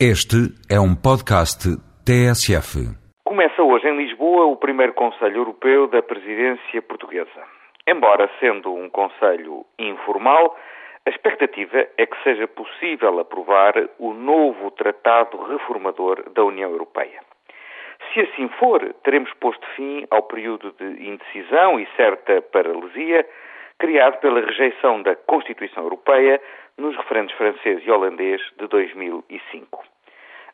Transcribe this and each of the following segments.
Este é um podcast TSF. Começa hoje em Lisboa o primeiro Conselho Europeu da Presidência Portuguesa. Embora sendo um Conselho informal, a expectativa é que seja possível aprovar o novo Tratado Reformador da União Europeia. Se assim for, teremos posto fim ao período de indecisão e certa paralisia criado pela rejeição da Constituição Europeia nos referendos francês e holandês de 2005.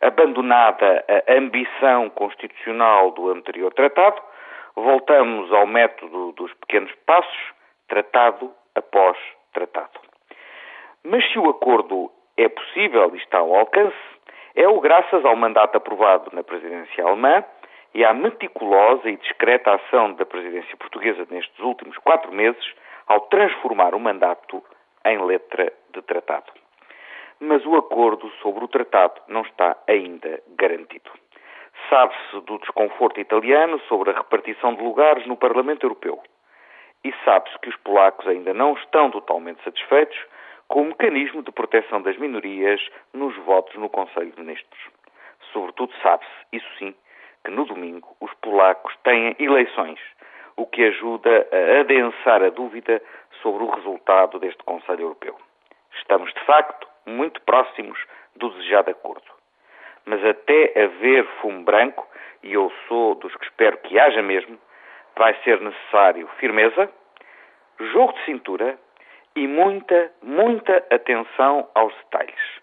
Abandonada a ambição constitucional do anterior tratado, voltamos ao método dos pequenos passos, tratado após tratado. Mas se o acordo é possível e está ao alcance, é o graças ao mandato aprovado na presidência alemã e à meticulosa e discreta ação da presidência portuguesa nestes últimos quatro meses ao transformar o mandato em letra de tratado. Mas o acordo sobre o tratado não está ainda garantido. Sabe-se do desconforto italiano sobre a repartição de lugares no Parlamento Europeu. E sabe-se que os polacos ainda não estão totalmente satisfeitos com o mecanismo de proteção das minorias nos votos no Conselho de Ministros. Sobretudo sabe-se, isso sim, que no domingo os polacos têm eleições, o que ajuda a adensar a dúvida sobre o resultado deste Conselho Europeu. Estamos, de facto, muito próximos do desejado acordo. Mas até haver fumo branco, e eu sou dos que espero que haja mesmo, vai ser necessário firmeza, jogo de cintura e muita, muita atenção aos detalhes.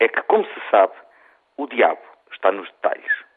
É que, como se sabe, o diabo está nos detalhes.